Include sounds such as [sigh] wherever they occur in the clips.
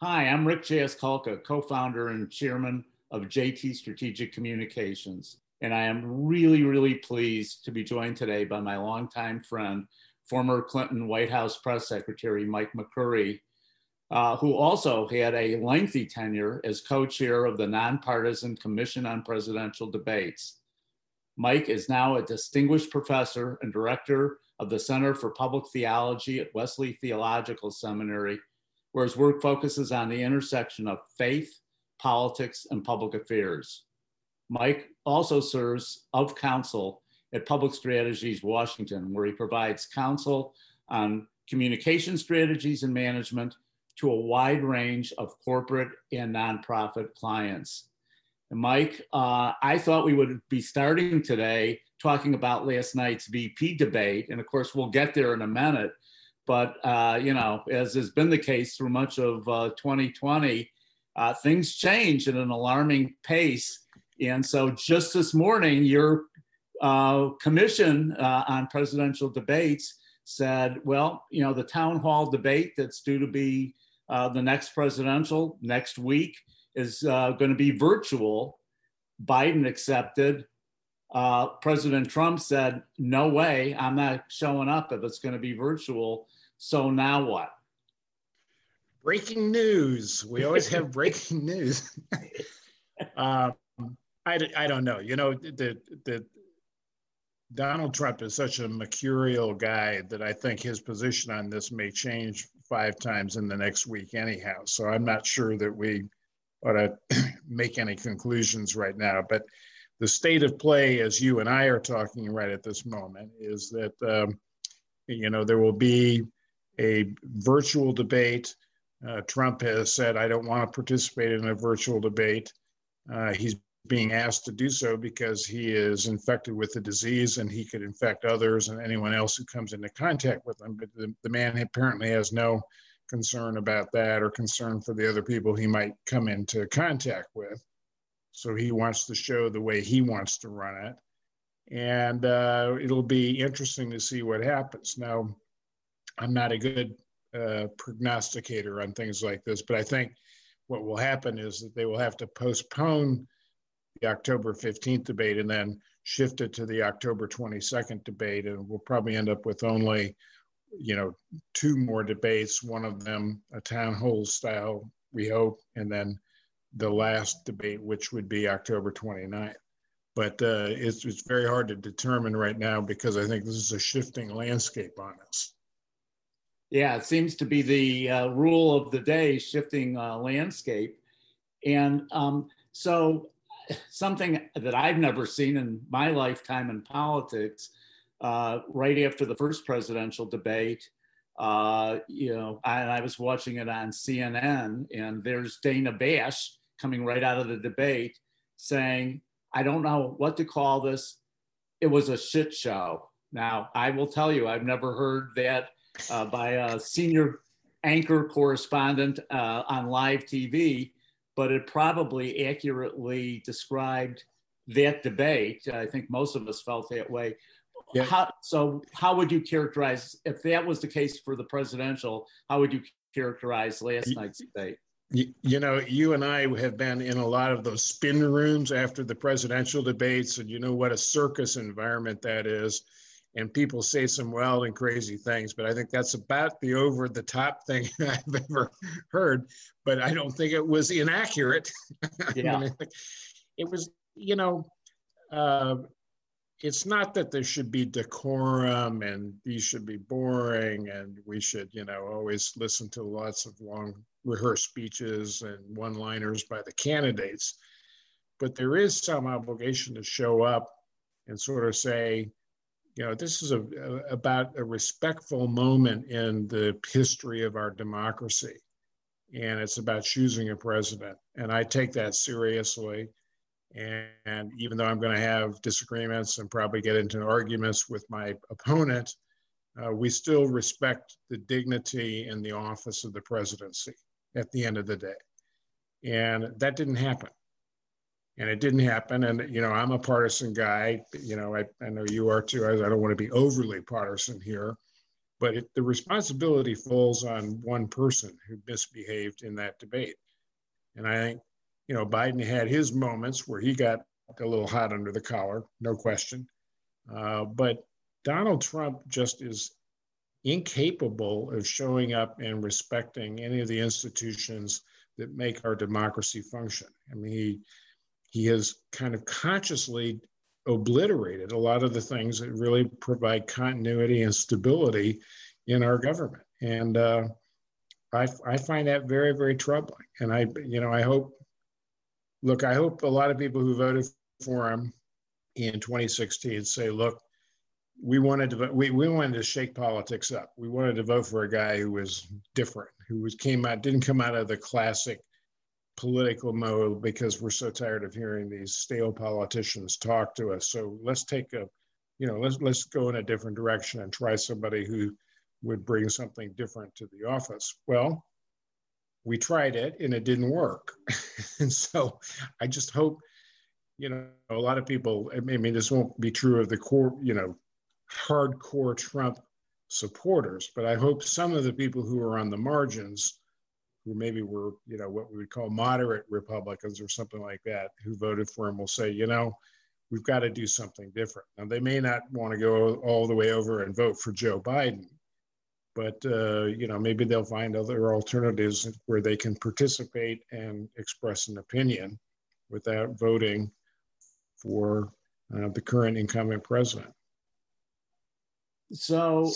Hi, I'm Rick Jasculca, co-founder and chairman of JT Strategic Communications. And I am really, really pleased to be joined today by my longtime friend, former Clinton White House press secretary, Mike McCurry, uh, who also had a lengthy tenure as co-chair of the Nonpartisan Commission on Presidential Debates. Mike is now a distinguished professor and director of the Center for Public Theology at Wesley Theological Seminary where his work focuses on the intersection of faith, politics, and public affairs. Mike also serves of counsel at Public Strategies Washington, where he provides counsel on communication strategies and management to a wide range of corporate and nonprofit clients. And Mike, uh, I thought we would be starting today talking about last night's VP debate. And of course, we'll get there in a minute. But uh, you know, as has been the case through much of uh, 2020, uh, things change at an alarming pace. And so, just this morning, your uh, commission uh, on presidential debates said, well, you know, the town hall debate that's due to be uh, the next presidential next week is going to be virtual. Biden accepted. President Trump said, no way, I'm not showing up if it's going to be virtual. So now what? Breaking news. We always have [laughs] breaking news. [laughs] um, I, I don't know. You know, the, the Donald Trump is such a mercurial guy that I think his position on this may change five times in the next week, anyhow. So I'm not sure that we ought to [clears throat] make any conclusions right now. But the state of play, as you and I are talking right at this moment, is that um, you know there will be a virtual debate. Uh, Trump has said, I don't want to participate in a virtual debate. Uh, he's being asked to do so because he is infected with the disease and he could infect others and anyone else who comes into contact with him. But the, the man apparently has no concern about that or concern for the other people he might come into contact with. So he wants to show the way he wants to run it. And uh, it'll be interesting to see what happens. Now, I'm not a good uh, prognosticator on things like this, but I think what will happen is that they will have to postpone the October 15th debate and then shift it to the October 22nd debate, and we'll probably end up with only, you know, two more debates. One of them a town hall style, we hope, and then the last debate, which would be October 29th. But uh, it's, it's very hard to determine right now because I think this is a shifting landscape on us. Yeah, it seems to be the uh, rule of the day, shifting uh, landscape. And um, so, something that I've never seen in my lifetime in politics, uh, right after the first presidential debate, uh, you know, I, I was watching it on CNN, and there's Dana Bash coming right out of the debate saying, I don't know what to call this. It was a shit show. Now, I will tell you, I've never heard that uh, by a senior anchor correspondent uh, on live TV, but it probably accurately described that debate. I think most of us felt that way. Yeah. How, so, how would you characterize, if that was the case for the presidential, how would you characterize last night's debate? You, you know, you and I have been in a lot of those spin rooms after the presidential debates, and you know what a circus environment that is and people say some wild and crazy things, but I think that's about the over the top thing [laughs] I've ever heard. But I don't think it was inaccurate. [laughs] Yeah. I mean, it was, you know, uh, it's not that there should be decorum and these should be boring and we should, you know, always listen to lots of long rehearsed speeches and one liners by the candidates. But there is some obligation to show up and sort of say, you know, this is a, a, about a respectful moment in the history of our democracy. And it's about choosing a president. And I take that seriously. And, and even though I'm going to have disagreements and probably get into arguments with my opponent, uh, we still respect the dignity and the office of the presidency at the end of the day. And that didn't happen and it didn't happen. And you know, I'm a partisan guy. You know, I, I know you are too. I, I don't want to be overly partisan here, but it, the responsibility falls on one person who misbehaved in that debate. And I think, you know, Biden had his moments where he got a little hot under the collar, no question. Uh, but Donald Trump just is incapable of showing up and respecting any of the institutions that make our democracy function. I mean, he, he has kind of consciously obliterated a lot of the things that really provide continuity and stability in our government. And uh, I, I find that very, very troubling. And I, you know, I hope, look, I hope a lot of people who voted for him in 2016 say, look, we wanted to we, we wanted to shake politics up. We wanted to vote for a guy who was different, who was came out didn't come out of the classic political mode because we're so tired of hearing these stale politicians talk to us. So let's take a, you know, let's let's go in a different direction and try somebody who would bring something different to the office. Well, we tried it and it didn't work. [laughs] and so I just hope, you know, a lot of people, I mean, this won't be true of the core, you know, hardcore Trump supporters, but I hope some of the people who are on the margins maybe were, you know, what we would call moderate Republicans or something like that, who voted for him will say, you know, we've got to do something different. Now, they may not want to go all the way over and vote for Joe Biden, but, uh, you know, maybe they'll find other alternatives where they can participate and express an opinion without voting for uh, the current incumbent president. So,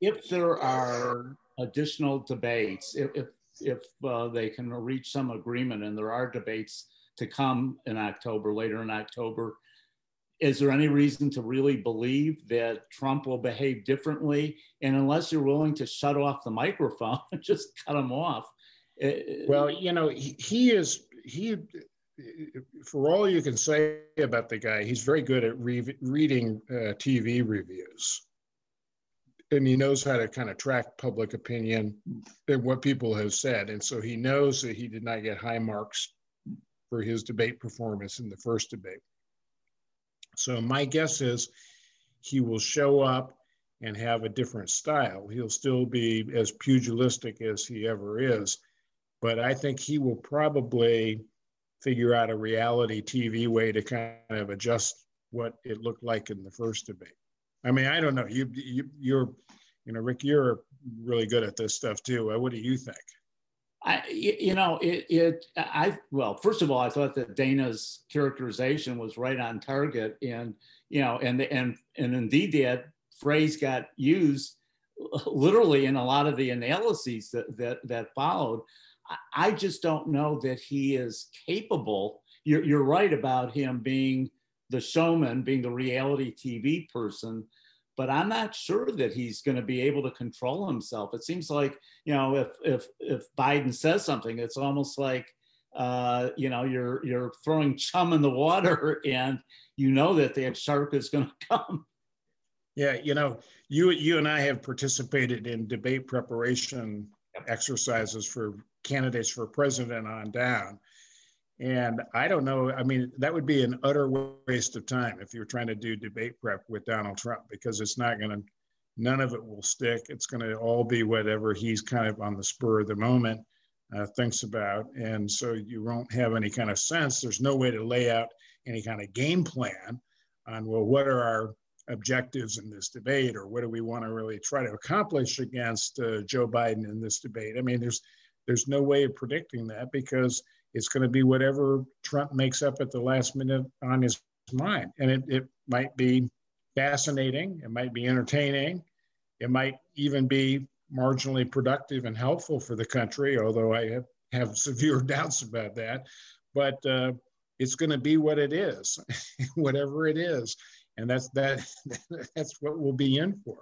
if there are additional debates, if, if if uh, they can reach some agreement, and there are debates to come in October, later in October, is there any reason to really believe that Trump will behave differently? And unless you're willing to shut off the microphone and [laughs] just cut him off. Well, you know, he, he is, he, for all you can say about the guy, he's very good at re- reading uh, TV reviews and he knows how to kind of track public opinion and what people have said. And so he knows that he did not get high marks for his debate performance in the first debate. So my guess is he will show up and have a different style. He'll still be as pugilistic as he ever is, but I think he will probably figure out a reality TV way to kind of adjust what it looked like in the first debate. I mean, I don't know. You, you you're, you know, Rick, you're really good at this stuff too. Uh, what do you think? I, you know, it, it, I, well, first of all, I thought that Dana's characterization was right on target and, you know, and, and, and indeed that uh, phrase got used literally in a lot of the analyses that, that, that followed. I just don't know that he is capable. You're, you're right about him being the showman, being the reality TV person, but I'm not sure that he's going to be able to control himself. It seems like you know if if if Biden says something, it's almost like uh, you know you're you're throwing chum in the water, [laughs] and you know that that shark is going [laughs] to come. Yeah, you know, you you and I have participated in debate preparation exercises for candidates for president on down. And I don't know. I mean, that would be an utter waste of time if you're trying to do debate prep with Donald Trump because it's not going to, none of it will stick. It's going to all be whatever he's kind of on the spur of the moment uh, thinks about. And so you won't have any kind of sense. There's no way to lay out any kind of game plan on, well, what are our objectives in this debate or what do we want to really try to accomplish against uh, Joe Biden in this debate? I mean, there's, there's no way of predicting that because it's going to be whatever Trump makes up at the last minute on his mind. And it, it might be fascinating, it might be entertaining, it might even be marginally productive and helpful for the country, although I have, have severe [laughs] doubts about that. But uh, it's going to be what it is, [laughs] whatever it is. And that's that. [laughs] That's what we'll be in for.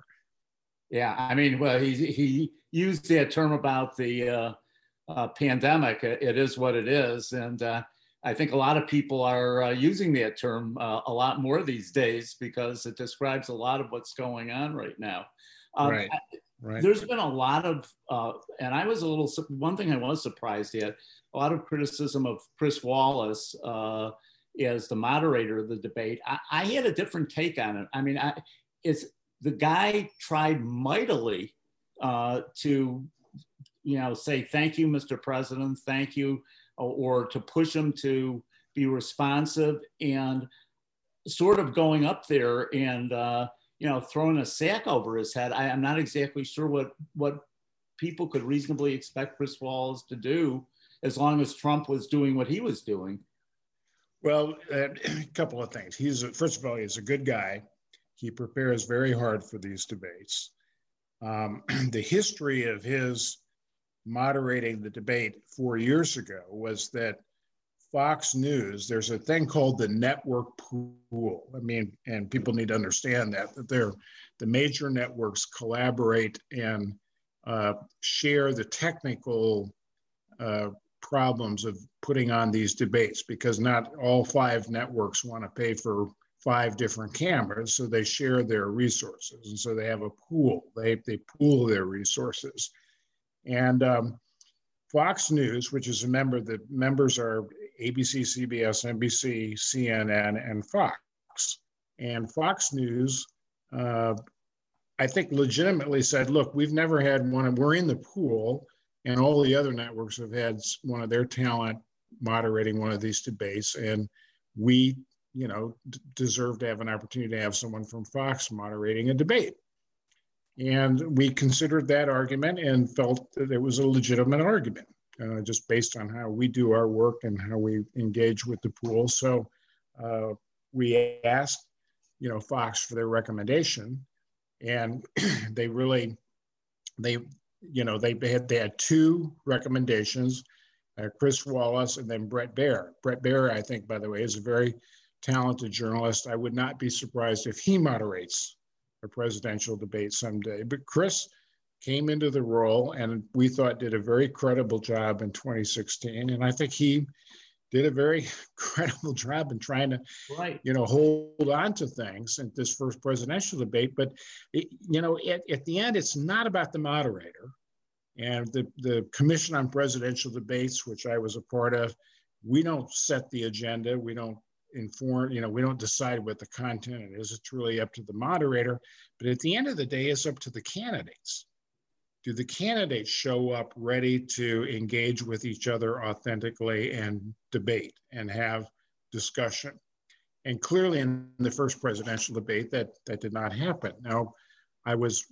Yeah, I mean, well, he he used that term about the uh, uh, pandemic. It is what it is. And uh, I think a lot of people are uh, using that term uh, a lot more these days because it describes a lot of what's going on right now. Um, right. Right. There's been a lot of, uh, and I was a little, one thing I was surprised at, a lot of criticism of Chris Wallace uh, as the moderator of the debate. I, I, had a different take on it. I mean, I, it's, the guy tried mightily uh, to, you know, say thank you, Mr. President, thank you, or to push him to be responsive and sort of going up there and uh, you know throwing a sack over his head. I, am not exactly sure what what people could reasonably expect Chris Wallace to do as long as Trump was doing what he was doing. Well, uh, a [clears throat] couple of things. He's first of all, he's a good guy. He prepares very hard for these debates. Um, [clears throat] the history of his moderating the debate four years ago was that Fox News, there's a thing called the network pool. I mean, and people need to understand that that they're the major networks collaborate and uh, share the technical uh, problems of putting on these debates because not all five networks want to pay for five different cameras, so they share their resources, and so they have a pool. They they pool their resources, and um, Fox News, which is a member, the members are ABC, CBS, NBC, CNN, and Fox. And Fox News, uh, I think, legitimately said, look, we've never had one, we're in the pool, and all the other networks have had one of their talent moderating one of these debates. And we, you know, d- deserve to have an opportunity to have someone from Fox moderating a debate. And we considered that argument and felt that it was a legitimate argument uh, just based on how we do our work and how we engage with the pool. So uh, we asked, you know, Fox for their recommendation, and [clears throat] they really, they, you know, they, had they had two recommendations, uh, Chris Wallace and then Bret Baier. Bret Baier, I think, by the way, is a very talented journalist. I would not be surprised if he moderates a presidential debate someday. But Chris came into the role and we thought did a very credible job in 2016. And I think he did a very [laughs] credible job in trying to, right. you know, hold on to things in this first presidential debate. But, it, you know, at, at the end, it's not about the moderator. And the, the Commission on Presidential Debates, which I was a part of, we don't set the agenda. We don't inform, you know, we don't decide what the content is. It's really up to the moderator. But at the end of the day, it's up to the candidates do the candidates show up ready to engage with each other authentically and debate and have discussion? And clearly, in the first presidential debate, that, that did not happen. Now, I was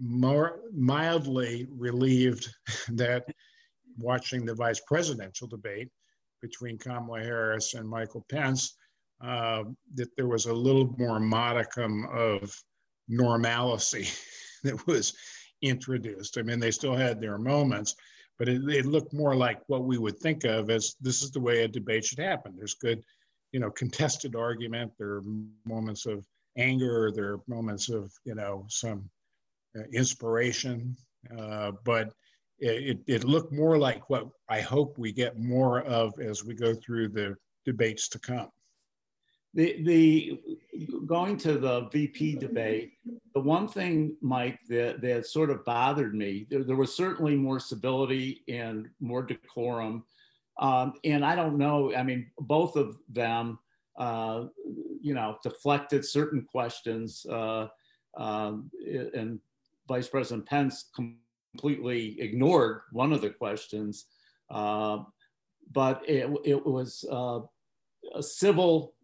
more mildly relieved [laughs] that watching the vice presidential debate between Kamala Harris and Michael Pence, uh, that there was a little more modicum of normalcy [laughs] that was introduced. I mean, they still had their moments, but it, it, looked more like what we would think of as this is the way a debate should happen. There's good, you know, contested argument. There are moments of anger. There are moments of, you know, some uh, inspiration. Uh, but it, it looked more like what I hope we get more of as we go through the debates to come the the going to the VP debate, the one thing, Mike, that that sort of bothered me, there, there was certainly more civility and more decorum, um, and I don't know. I mean, both of them, uh, you know, deflected certain questions, uh, um, and Vice President Pence completely ignored one of the questions, uh, but it it was uh, a civil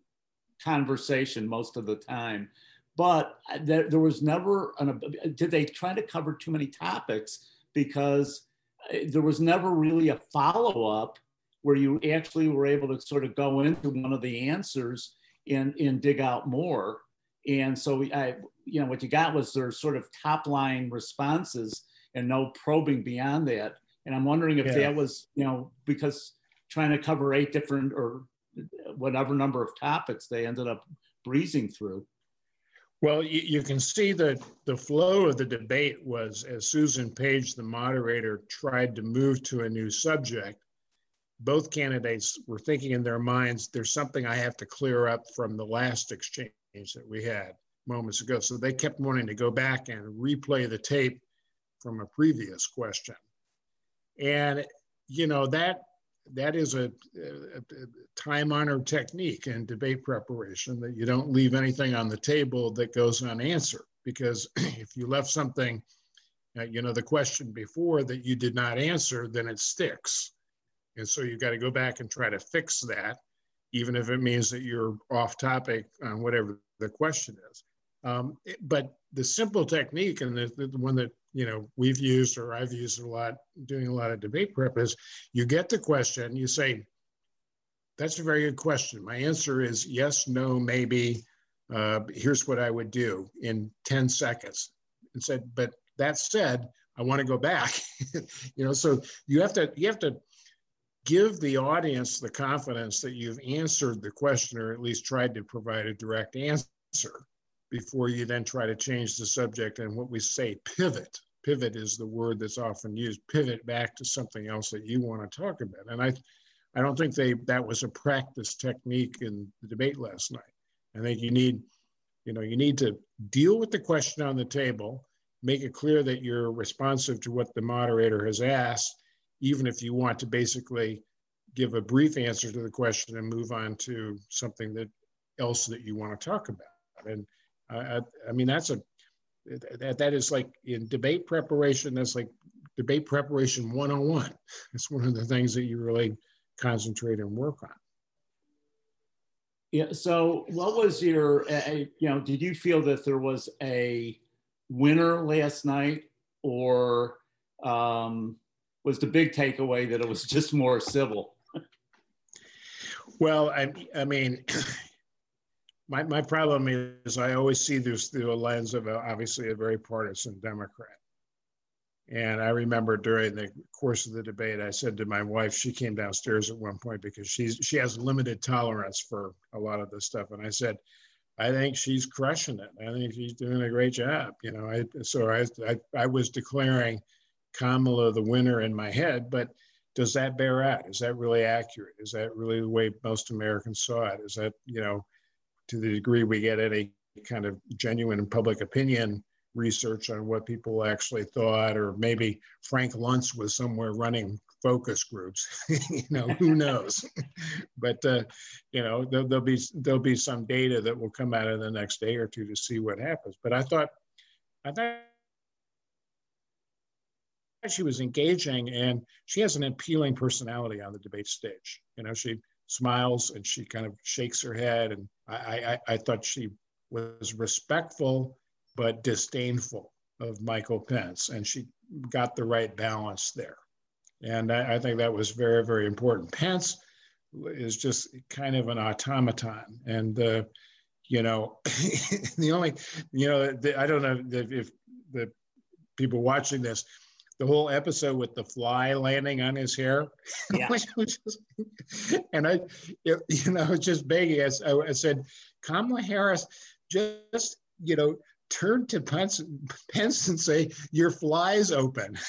conversation most of the time. But there, there was never, an, did they try to cover too many topics? Because uh, there was never really a follow up where you actually were able to sort of go into one of the answers and, and dig out more. And so, I, you know, what you got was their sort of top line responses and no probing beyond that. And I'm wondering if yeah. that was, you know, because trying to cover eight different or whatever number of topics they ended up breezing through. Well, you, you, can see that the flow of the debate was as Susan Page, the moderator, tried to move to a new subject. Both candidates were thinking in their minds, there's something I have to clear up from the last exchange that we had moments ago. So they kept wanting to go back and replay the tape from a previous question. And, you know, that that is a, a, time honored technique in debate preparation that you don't leave anything on the table that goes unanswered. because [clears throat] if you left something, uh, you know, the question before that you did not answer, then it sticks. And so you've got to go back and try to fix that, even if it means that you're off topic on whatever the question is. Um, but the simple technique and the, the one that you know we've used or I've used a lot doing a lot of debate prep is you get the question, you say, "That's a very good question. My answer is yes, no, maybe. Uh, here's what I would do in 10 seconds." And said, "But that said, I want to go back." [laughs] you know, so you have to you have to give the audience the confidence that you've answered the question or at least tried to provide a direct answer before you then try to change the subject and what we say pivot. Pivot is the word that's often used. Pivot back to something else that you want to talk about. And I, I don't think they that was a practice technique in the debate last night. I think you need, you know, you need to deal with the question on the table, make it clear that you're responsive to what the moderator has asked, even if you want to basically give a brief answer to the question and move on to something that else that you want to talk about. And I, I mean, that's a that, that is like in debate preparation. That's like debate preparation 101. It's one of the things that you really concentrate and work on. Yeah. So, what was your, uh, you know, did you feel that there was a winner last night, or um, was the big takeaway that it was just more civil? well, I, I mean, my, my problem is I always see this through a lens of a, obviously a very partisan Democrat. And I remember during the course of the debate, I said to my wife, she came downstairs at one point because she's she has limited tolerance for a lot of this stuff. And I said, I think she's crushing it. I think she's doing a great job. You know, I so I I, I was declaring Kamala the winner in my head, but does that bear out? Is that really accurate? Is that really the way most Americans saw it? Is that, you know, to the degree we get any kind of genuine public opinion research on what people actually thought, or maybe Frank Luntz was somewhere running focus groups. [laughs] you know, who [laughs] knows? but uh, you know, there'll, there'll, be there'll be some data that will come out in the next day or two to see what happens. But I thought, I thought she was engaging, and she has an appealing personality on the debate stage. You know, she smiles and she kind of shakes her head. And I, I, I thought she was respectful but disdainful of Michael Pence, and she got the right balance there. And I, I think that was very, very important. Pence is just kind of an automaton, and uh, you know, [laughs] the only, you know, the, I don't know if the people watching this the whole episode with the fly landing on his hair. [laughs] Yeah. and I, you know, was just begging. I, I said, Kamala Harris, just, you know, turn to Pence, Pence and say, your fly's open. [laughs]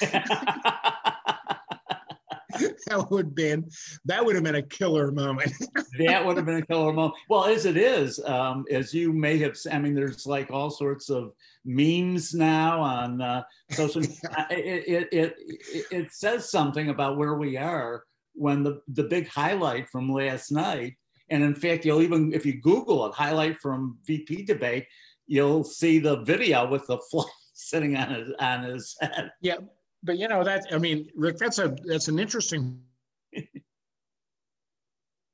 [laughs] that would have been that would have been a killer moment. [laughs] that would have been a killer moment. Well, as it is, um, as you may have, I mean, there's like all sorts of memes now on uh, social. it, [laughs] it, it, it, it says something about where we are when the the big highlight from last night, and in fact, you'll even if you Google it, highlight from VP debate, you'll see the video with the fly sitting on his on his head. Yeah but you know that I mean, Rick, that's a that's an interesting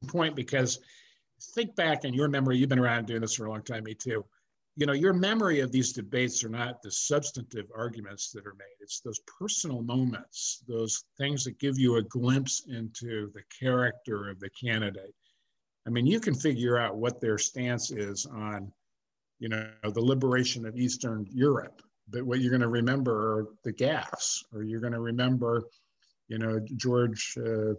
point because think back in your memory. You've been around doing this for a long time, me too. You know, your memory of these debates are not the substantive arguments that are made. It's those personal moments, those things that give you a glimpse into the character of the candidate. I mean, you can figure out what their stance is on, you know, the liberation of Eastern Europe but what you're going to remember are the gaffes, or you're going to remember, you know, George uh,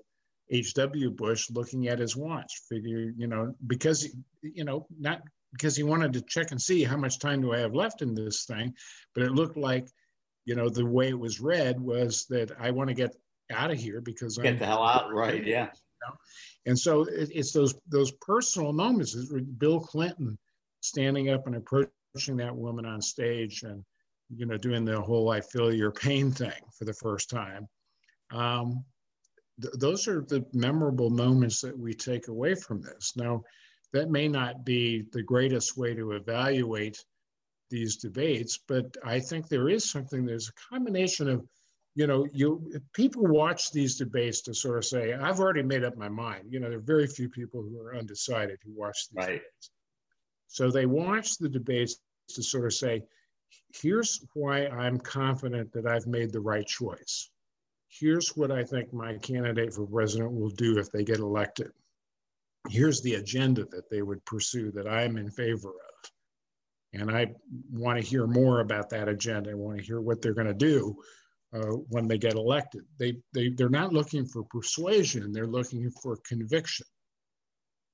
H.W. Bush looking at his watch, figure, you know, because, you know, not because he wanted to check and see how much time do I have left in this thing, but it looked like, you know, the way it was read was that I want to get out of here because get I'm, the hell out, right? Yeah. You know? And so it, it's those those personal moments. With Bill Clinton standing up and approaching that woman on stage and you know, doing the whole I feel your pain thing for the first time. Um, th- those are the memorable moments that we take away from this. Now, that may not be the greatest way to evaluate these debates, but I think there is something, there's a combination of, you know, you people watch these debates to sort of say, I've already made up my mind. You know, there are very few people who are undecided who watch these right. debates. So they watch the debates to sort of say, here's why I'm confident that I've made the right choice. Here's what I think my candidate for president will do if they get elected. Here's the agenda that they would pursue that I'm in favor of. And I want to hear more about that agenda. I want to hear what they're going to do uh, when they get elected. They, they, they're not looking for persuasion, they're looking for conviction.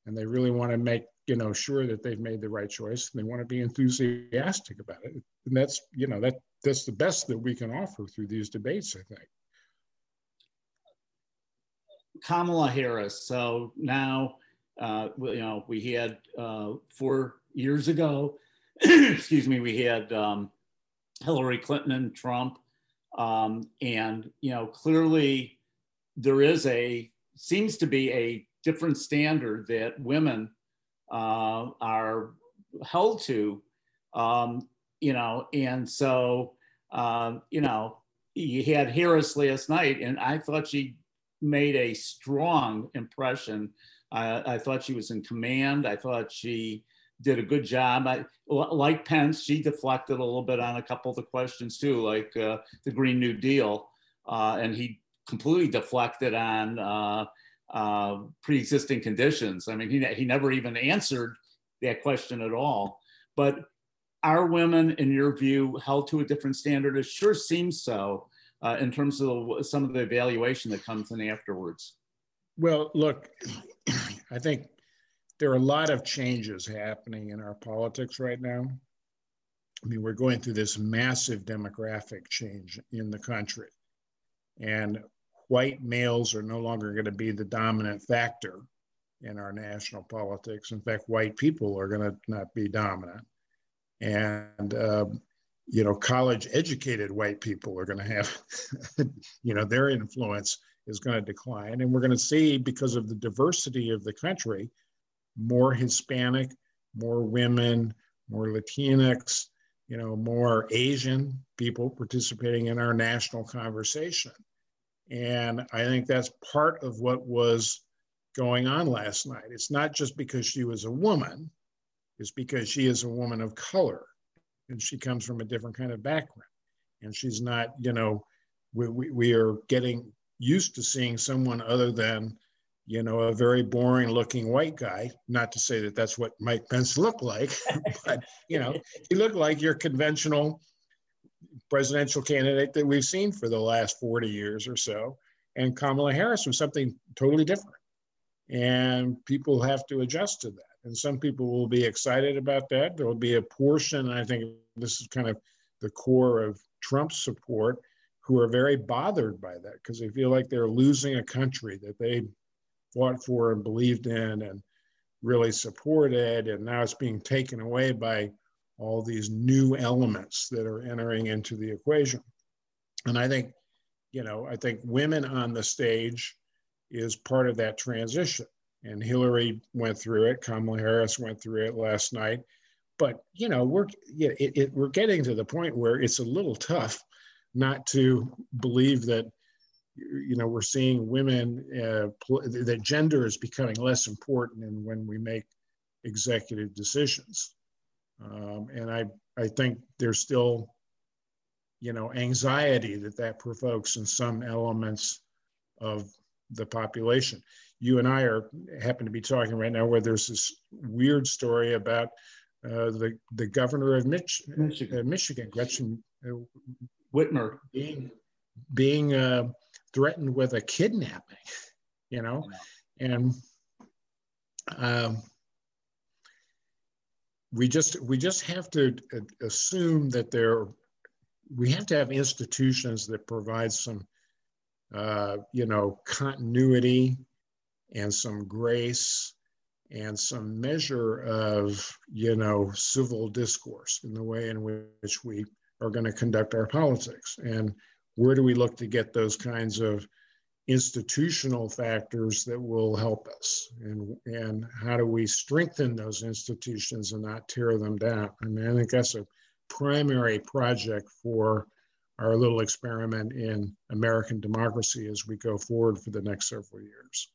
And they really want to make you know sure that they've made the right choice and they want to be enthusiastic about it. And that's you know that that's the best that we can offer through these debates i think. Kamala harris. So now uh, you know we had uh, four years ago [clears throat] excuse me we had um, hillary clinton and trump. Um, and you know clearly there is a seems to be a different standard that women uh, are held to, um, you know, and so, uh, you know, you had Harris last night, and I thought she made a strong impression. I, I thought she was in command. I thought she did a good job. I, like Pence, she deflected a little bit on a couple of the questions too, like uh, the Green New Deal, uh, and he completely deflected on uh, uh, pre-existing conditions. I mean, he, he never even answered that question at all. But are women, in your view, held to a different standard? It sure seems so uh, in terms of the, some of the evaluation that comes in afterwards. Well, look, [clears throat] I think there are a lot of changes happening in our politics right now. I mean, we're going through this massive demographic change in the country. And white males are no longer going to be the dominant factor in our national politics. In fact, white people are going to not be dominant. And, uh, you know, college educated white people are going to have, [laughs] you know, their influence is going to decline. And we're going to see, because of the diversity of the country, more Hispanic, more women, more Latinx, you know, more Asian people participating in our national conversation. And I think that's part of what was going on last night. It's not just because she was a woman, it's because she is a woman of color and she comes from a different kind of background. And she's not, you know, we, we, we are getting used to seeing someone other than, you know, a very boring looking white guy. Not to say that that's what Mike Pence looked like, [laughs] but, you know, he looked like your conventional presidential candidate that we've seen for the last 40 years or so. And Kamala Harris was something totally different. And people have to adjust to that. And some people will be excited about that. There will be a portion, I think this is kind of the core of Trump's support, who are very bothered by that because they feel like they're losing a country that they fought for and believed in and really supported. And now it's being taken away by all these new elements that are entering into the equation. And I think, you know, I think women on the stage is part of that transition. And Hillary went through it, Kamala Harris went through it last night. But, you know, we're, it, it, we're getting to the point where it's a little tough not to believe that you know we're seeing women uh, pl- that gender is becoming less important and when we make executive decisions um, and I, I think there's still, you know, anxiety that that provokes in some elements of the population. You and I are happen to be talking right now where there's this weird story about uh, the the governor of Mich- Michigan, uh, Michigan Gretchen uh, Whitmer, being being uh, threatened with a kidnapping, [laughs] you know, and um, we just we just have to assume that there we have to have institutions that provide some uh, you know continuity and some grace and some measure of you know civil discourse in the way in which we are going to conduct our politics. And where do we look to get those kinds of institutional factors that will help us and and how do we strengthen those institutions and not tear them down i mean i think that's a primary project for our little experiment in American democracy as we go forward for the next several years.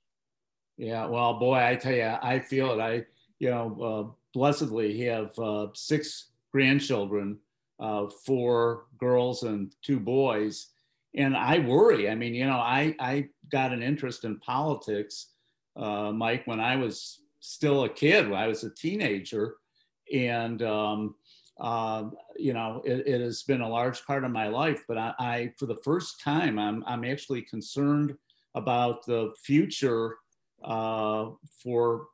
Yeah, well, boy, I tell you, I feel it. I, you know, uh, blessedly have uh, six grandchildren, uh, four girls and two boys, and I worry. I mean, you know, I I got an interest in politics, uh, Mike, when I was still a kid, when I was a teenager, and um, uh, you know, it, it, has been a large part of my life. But I, I, for the first time, I'm I'm actually concerned about the future uh, for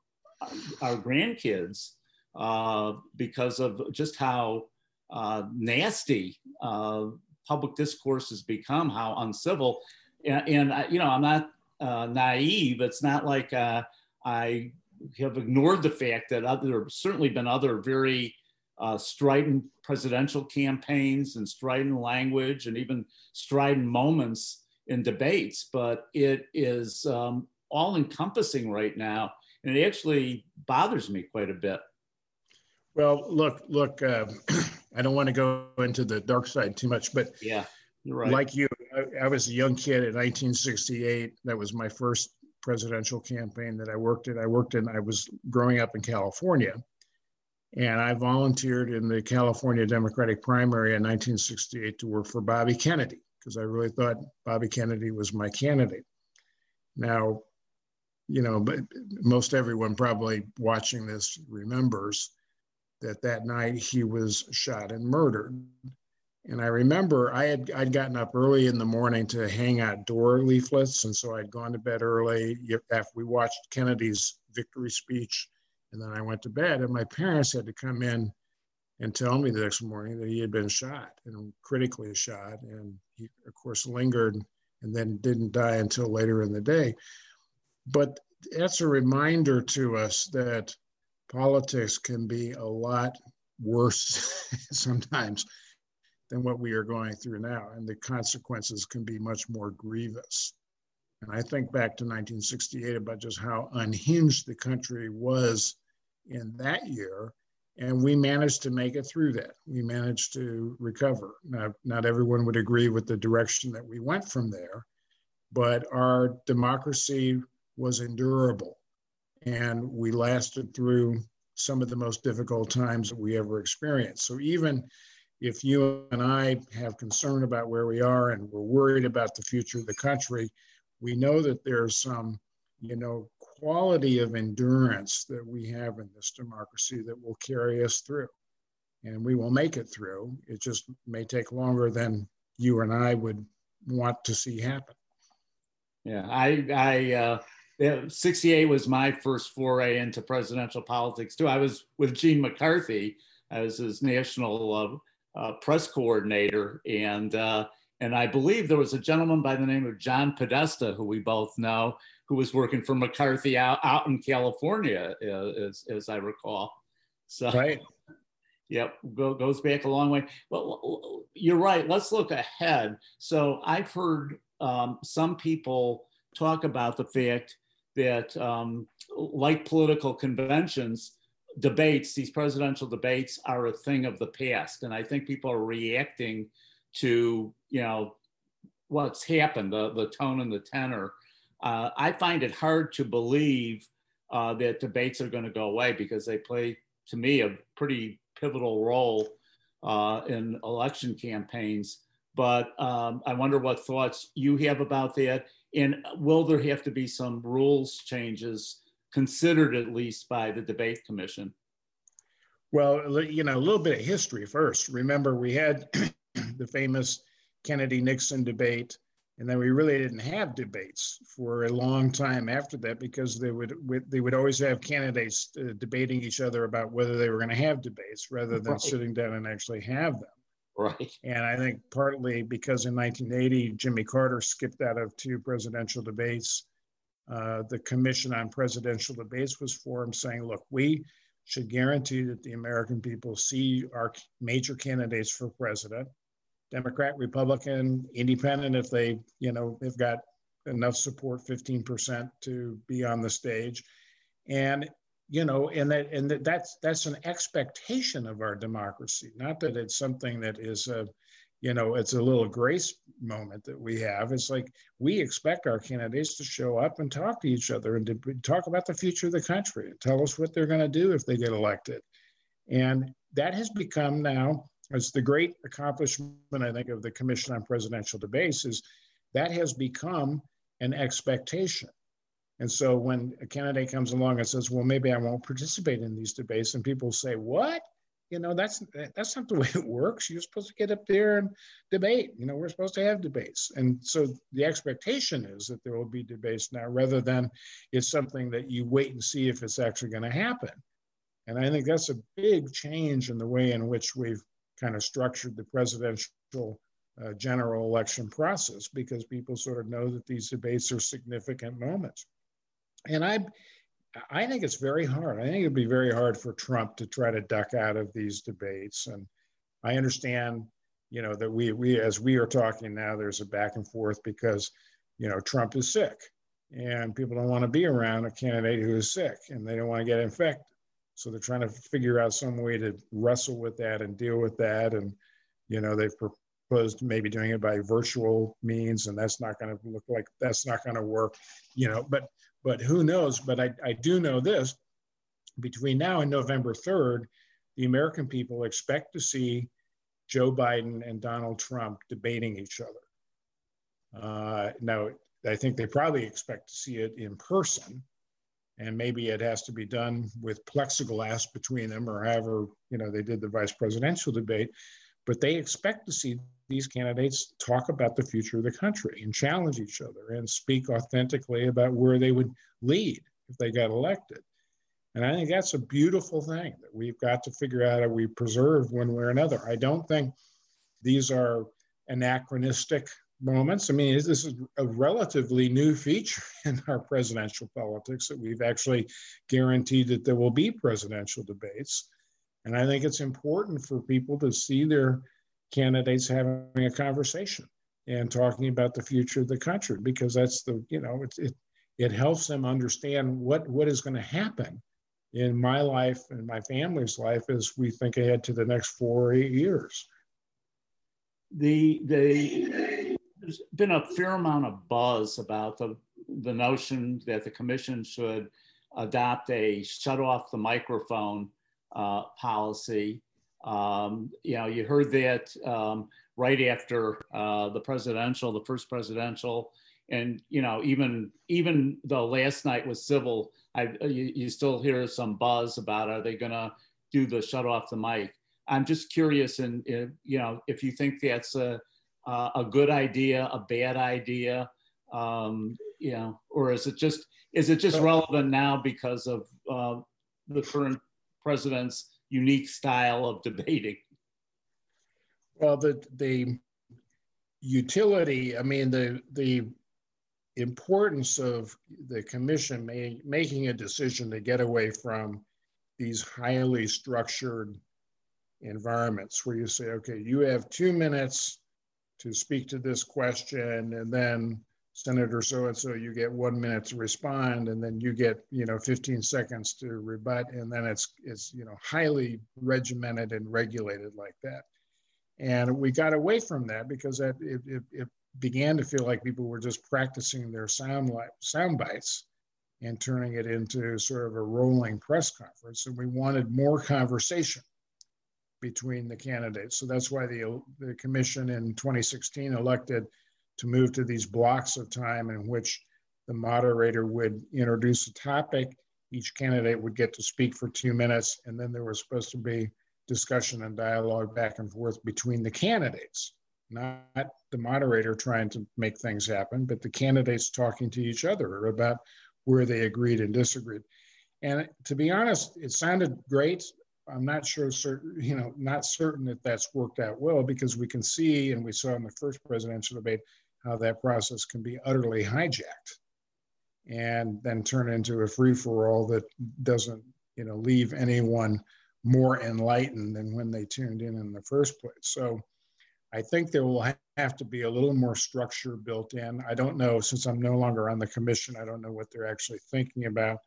our grandkids uh, because of just how uh, nasty uh, public discourse has become, how uncivil. And, and you know, I'm not uh, naive. It's not like uh, I have ignored the fact that other, there have certainly been other very uh, strident presidential campaigns and strident language and even strident moments in debates, but it is um, all encompassing right now. And it actually bothers me quite a bit. Well, look, look, uh, [clears throat] I don't want to go into the dark side too much, but yeah, right. like you, I, I, was a young kid in 1968. That was my first presidential campaign that I worked in. I worked in, I was growing up in California and I volunteered in the California Democratic primary in 1968 to work for Bobby Kennedy because I really thought Bobby Kennedy was my candidate. Now, you know, but most everyone probably watching this remembers that that night he was shot and murdered. And I remember I had I'd gotten up early in the morning to hang out door leaflets, and so I'd gone to bed early after we watched Kennedy's victory speech, and then I went to bed. And my parents had to come in and tell me the next morning that he had been shot and critically shot, and he of course lingered and then didn't die until later in the day. But that's a reminder to us that politics can be a lot worse [laughs] sometimes than what we are going through now, and the consequences can be much more grievous. And I think back to 1968 about just how unhinged the country was in that year, and we managed to make it through that. We managed to recover. Now, not everyone would agree with the direction that we went from there, but our democracy was endurable and we lasted through some of the most difficult times that we ever experienced. So even if you and I have concern about where we are and we're worried about the future of the country, we know that there's some, you know, quality of endurance that we have in this democracy that will carry us through. And we will make it through. It just may take longer than you and I would want to see happen. Yeah, I, I, uh, 68 was my first foray into presidential politics too. I was with Gene McCarthy as his national uh, uh, press coordinator, and uh, and I believe there was a gentleman by the name of John Podesta, who we both know, who was working for McCarthy out, out in California, uh, as, as I recall. So, right. [laughs] Yep, go, goes back a long way. Well, you're right. Let's look ahead. So I've heard um, some people talk about the fact that, um, like political conventions, debates, these presidential debates, are a thing of the past, and I think people are reacting to you know what's happened, the the tone and the tenor. Uh, I find it hard to believe uh, that debates are going to go away because they play, to me, a pretty pivotal role uh, in election campaigns. But um, I wonder what thoughts you have about that. And will there have to be some rules changes considered at least by the debate commission? Well, you know, a little bit of history first. Remember, we had [clears throat] the famous Kennedy Nixon debate, and then we really didn't have debates for a long time after that because they would they would always have candidates uh, debating each other about whether they were going to have debates rather than right. sitting down and actually have them. Right. And I think partly because in 1980, Jimmy Carter skipped out of two presidential debates. Uh, the Commission on Presidential Debates was formed saying, look, we should guarantee that the American people see our major candidates for president, Democrat, Republican, Independent, if they, you know, they've got enough support, 15% to be on the stage. And you know, and that and that, that's that's an expectation of our democracy. Not that it's something that is a, you know, it's a little grace moment that we have. It's like we expect our candidates to show up and talk to each other and to talk about the future of the country and tell us what they're going to do if they get elected. And that has become now, as the great accomplishment, I think, of the Commission on Presidential Debates is that has become an expectation. And so when a candidate comes along and says, well, maybe I won't participate in these debates, and people say, what? You know, that's that's not the [laughs] way it works. You're supposed to get up there and debate. You know, we're supposed to have debates. And so the expectation is that there will be debates now rather than it's something that you wait and see if it's actually going to happen. And I think that's a big change in the way in which we've kind of structured the presidential uh, general election process because people sort of know that these debates are significant moments. And I, I think it's very hard. I think it'd be very hard for Trump to try to duck out of these debates. And I understand, you know, that we, we as we are talking now, there's a back and forth because, you know, Trump is sick and people don't want to be around a candidate who is sick and they don't want to get infected. So they're trying to figure out some way to wrestle with that and deal with that. And, you know, they've proposed maybe doing it by virtual means, and that's not going to look like that's not going to work, you know. But but who knows? But I, I do know this: between now and November third, the American people expect to see Joe Biden and Donald Trump debating each other. Uh, now, I think they probably expect to see it in person, and maybe it has to be done with plexiglass between them, or however you know they did the vice presidential debate. But they expect to see these candidates talk about the future of the country and challenge each other and speak authentically about where they would lead if they got elected. And I think that's a beautiful thing that we've got to figure out how we preserve one way or another. I don't think these are anachronistic moments. I mean, this is a relatively new feature [laughs] in our presidential politics that we've actually guaranteed that there will be presidential debates. And I think it's important for people to see their candidates having a conversation and talking about the future of the country because that's the you know it it, it helps them understand what what is going to happen in my life and my family's life as we think ahead to the next four or eight years. The the there's been a fair amount of buzz about the the notion that the commission should adopt a shut off the microphone uh, policy um, you know, you heard that um, right after uh, the presidential, the first presidential, and you know, even even though last night was civil, I, you, you still hear some buzz about are they going to do the shut off the mic? I'm just curious, and you know, if you think that's a a good idea, a bad idea, um, you know, or is it just is it just relevant now because of uh, the current president's unique style of debating? Well, the the utility, I mean, the the importance of the commission may, making a decision to get away from these highly structured environments where you say, okay, you have two minutes to speak to this question, and then Senator so and so, you get one minute to respond, and then you get you know 15 seconds to rebut, and then it's it's you know highly regimented and regulated like that. And we got away from that because that it, it, it began to feel like people were just practicing their sound like sound bites and turning it into sort of a rolling press conference. And we wanted more conversation between the candidates. So that's why the, the commission in 2016 elected to move to these blocks of time in which the moderator would introduce a topic. Each candidate would get to speak for two minutes, and then there was supposed to be discussion and dialogue back and forth between the candidates, not the moderator trying to make things happen, but the candidates talking to each other about where they agreed and disagreed. And to be honest, it sounded great. I'm not sure, you know, not certain that that's worked out well because we can see, and we saw in the first presidential debate, how that process can be utterly hijacked and then turn into a free for all that doesn't, you know, leave anyone more enlightened than when they tuned in in the first place. So I think there will have to be a little more structure built in. I don't know, since I'm no longer on the commission, I don't know what they're actually thinking about.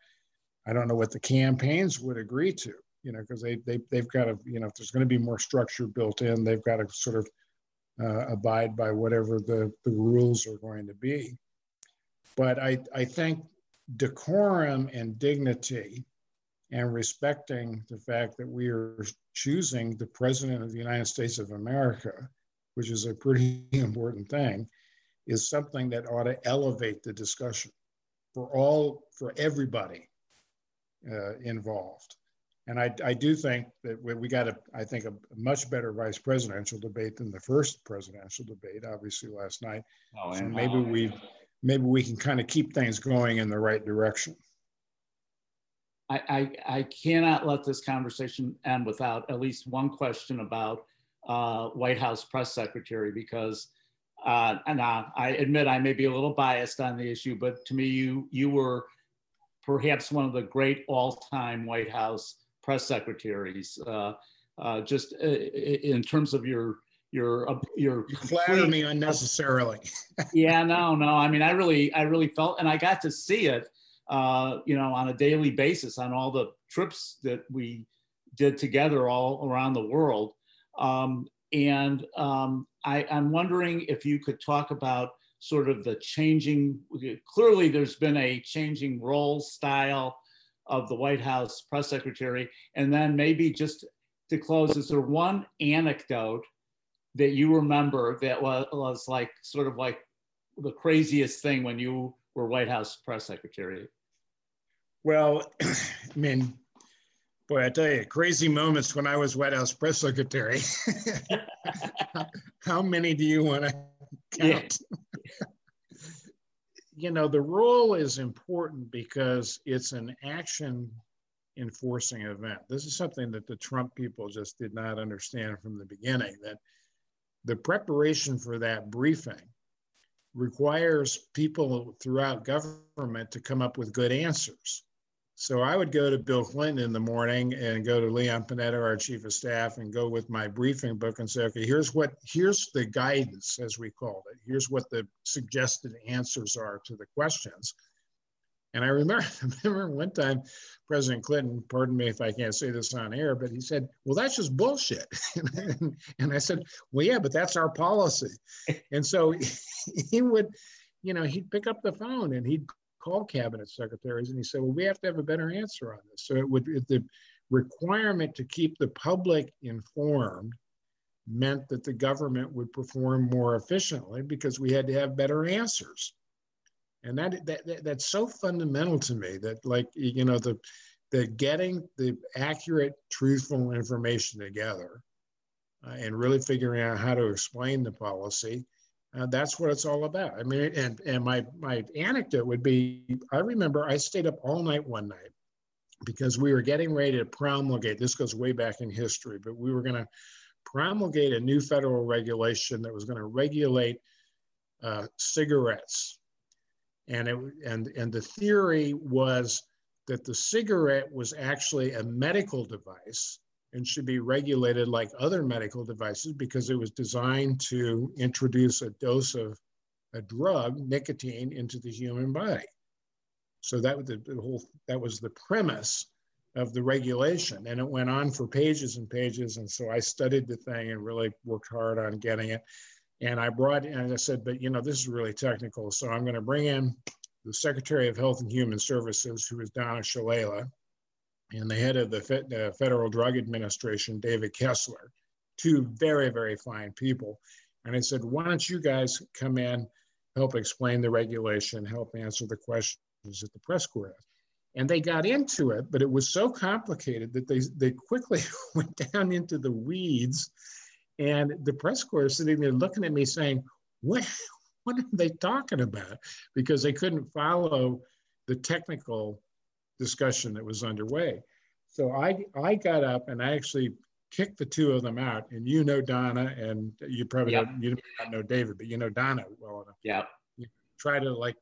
I don't know what the campaigns would agree to, you know, because they, they, they've got to, you know, if there's going to be more structure built in, they've got to sort of uh, abide by whatever the, the rules are going to be. But I, I think decorum and dignity and respecting the fact that we are choosing the president of the United States of America, which is a pretty [laughs] important thing, is something that ought to elevate the discussion for all, for everybody uh, involved. And I, I do think that we got a, I think a much better vice presidential debate than the first presidential debate, obviously last night. Oh, so maybe we, maybe we can kind of keep things going in the right direction. I, I, I cannot let this conversation end without at least one question about uh, White House press secretary because uh, and uh, I admit I may be a little biased on the issue, but to me you you were perhaps one of the great all-time White House press secretaries. Uh, uh, just uh, in terms of your your uh, your you flatter me unnecessarily. [laughs] yeah, no, no. I mean, I really I really felt, and I got to see it uh, you know, on a daily basis on all the trips that we did together all around the world. Um, and um, I, I'm wondering if you could talk about sort of the changing, clearly there's been a changing role style of the White House press secretary. And then maybe just to close, is there one anecdote that you remember that was, was like sort of like the craziest thing when you were White House press secretary? Well, [clears throat] I mean, boy, I tell you, crazy moments when I was White House press secretary. [laughs] [laughs] How many do you want to count? Yeah. [laughs] you know, the role is important because it's an action enforcing event. This is something that the Trump people just did not understand from the beginning that the preparation for that briefing requires people throughout government to come up with good answers. So I would go to Bill Clinton in the morning and go to Leon Panetta, our chief of staff, and go with my briefing book and say, okay, here's what, here's the guidance, as we called it. Here's what the suggested answers are to the questions. And I remember, [laughs] I remember one time President Clinton, pardon me if I can't say this on air, but he said, well, that's just bullshit. and, [laughs] and I said, well, yeah, but that's our policy. And so [laughs] he would, you know, he'd pick up the phone and he'd call cabinet secretaries and he said, well, we have to have a better answer on this. So it would, it, the requirement to keep the public informed meant that the government would perform more efficiently because we had to have better answers. And that, that, that that's so fundamental to me that like, you know, the, the getting the accurate, truthful information together uh, and really figuring out how to explain the policy uh, that's what it's all about. I mean, and and my my anecdote would be, I remember I stayed up all night one night because we were getting ready to promulgate. This goes way back in history, but we were going to promulgate a new federal regulation that was going to regulate uh, cigarettes, and it and and the theory was that the cigarette was actually a medical device and should be regulated like other medical devices because it was designed to introduce a dose of a drug, nicotine, into the human body. So that was the, the whole that was the premise of the regulation, and it went on for pages and pages. And so I studied the thing and really worked hard on getting it. And I brought and I said, but you know, this is really technical, so I'm going to bring in the Secretary of Health and Human Services, who is Donna Shalala, and the head of the Federal Drug Administration, David Kessler, two very, very fine people. And I said, why don't you guys come in, help explain the regulation, help answer the questions that the press corps. And they got into it, but it was so complicated that they, they quickly [laughs] went down into the weeds. And the press corps sitting there looking at me saying, what, [laughs] what are they talking about? Because they couldn't follow the technical discussion that was underway. So I, I got up and I actually kicked the two of them out. And you know Donna, and you probably yep. don't, you don't know David, but you know Donna well enough. Yeah. Try to like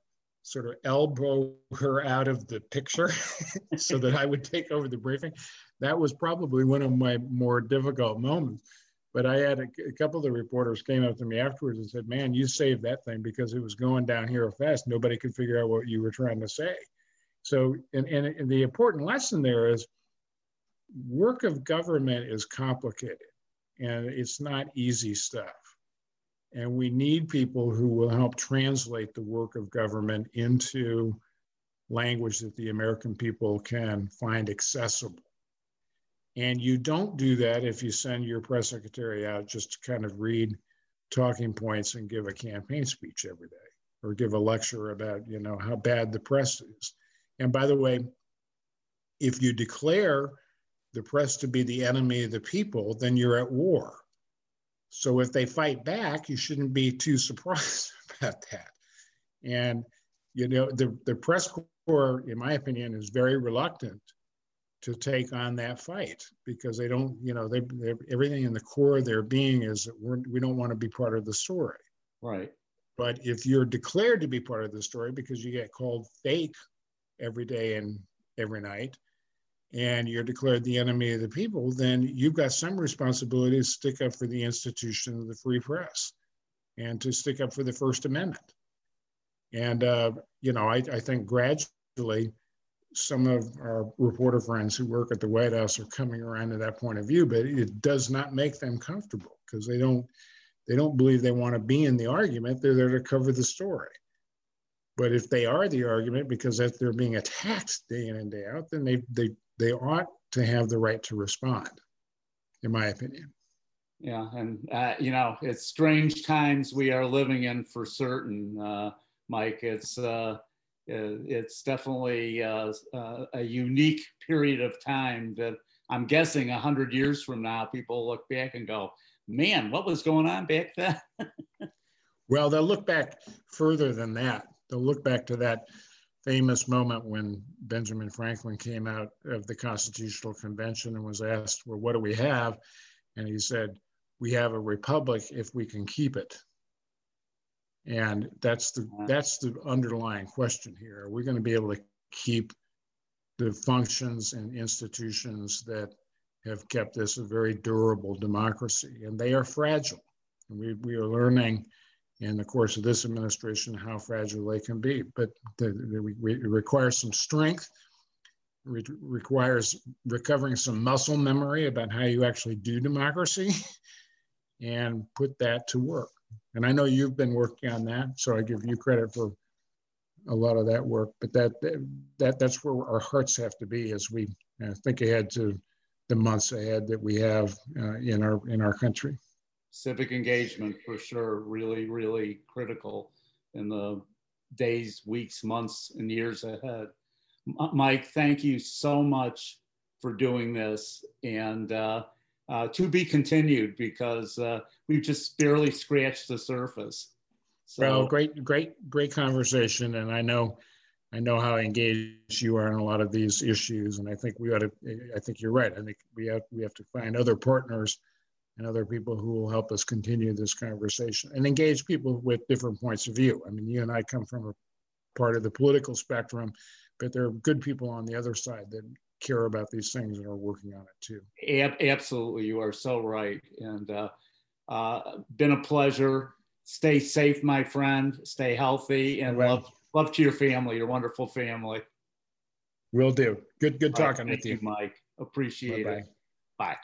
sort of elbow her out of the picture [laughs] so that I would take over the briefing. That was probably one of my more difficult moments. But I had a, a, couple of the reporters came up to me afterwards and said, "Man, you saved that thing because it was going down here fast. Nobody could figure out what you were trying to say." So, and, and, and the important lesson there is work of government is complicated and it's not easy stuff. And we need people who will help translate the work of government into language that the American people can find accessible. And you don't do that if you send your press secretary out just to kind of read talking points and give a campaign speech every day or give a lecture about, you know, how bad the press is. And by the way, if you declare the press to be the enemy of the people, then you're at war. So if they fight back, you shouldn't be too [laughs] surprised about that. And you know, the, the press corps, in my opinion, is very reluctant to take on that fight because they don't, you know, they, everything in the core of their being is that we're, we don't want to be part of the story. Right. But if you're declared to be part of the story because you get called fake every day and every night, and you're declared the enemy of the people, then you've got some responsibility to stick up for the institution of the free press and to stick up for the First Amendment. And, uh, you know, I, I think gradually some of our reporter friends who work at the White House are coming around to that point of view, but it does not make them comfortable because they don't they don't believe they want to be in the argument. They're there to cover the story. But if they are the argument because they're being attacked day in and day out, then they they they ought to have the right to respond, in my opinion. Yeah, and uh, you know it's strange times we are living in for certain, uh, Mike. It's uh, it's definitely uh, uh, a unique period of time that I'm guessing a hundred years from now, people look back and go, "Man, what was going on back then?" [laughs] well, they'll look back further than that. They'll look back to that famous moment when Benjamin Franklin came out of the Constitutional Convention and was asked, "Well, what do we have?" And he said, "We have a republic if we can keep it." And that's the that's the underlying question here. Are we going to be able to keep the functions and institutions that have kept this a very durable democracy? And they are fragile. And we, we are learning in the course of this administration how fragile they can be. But the, the, it requires some strength, it requires recovering some muscle memory about how you actually do democracy [laughs] and put that to work. And I know you've been working on that, so I give you credit for a lot of that work. But that that that's where our hearts have to be as we uh, think ahead to the months ahead that we have uh, in our in our country. Civic engagement for sure, really really critical in the days, weeks, months, and years ahead. Mike, thank you so much for doing this, and uh, uh, to be continued because uh, we've just barely scratched the surface. So, well, great, great, great conversation, and I know, I know how engaged you are in a lot of these issues, and I think we ought to. I think you're right. I think we have we have to find other partners and other people who will help us continue this conversation and engage people with different points of view. I mean, you and I come from a part of the political spectrum, but there are good people on the other side that care about these things and are working on it too. Absolutely, you are so right, and uh, uh, been a pleasure. Stay safe, my friend. Stay healthy, and well, love love to your family, your wonderful family. Will do. Good good talking right, with you. you, Mike. Appreciate Bye-bye. it. Bye.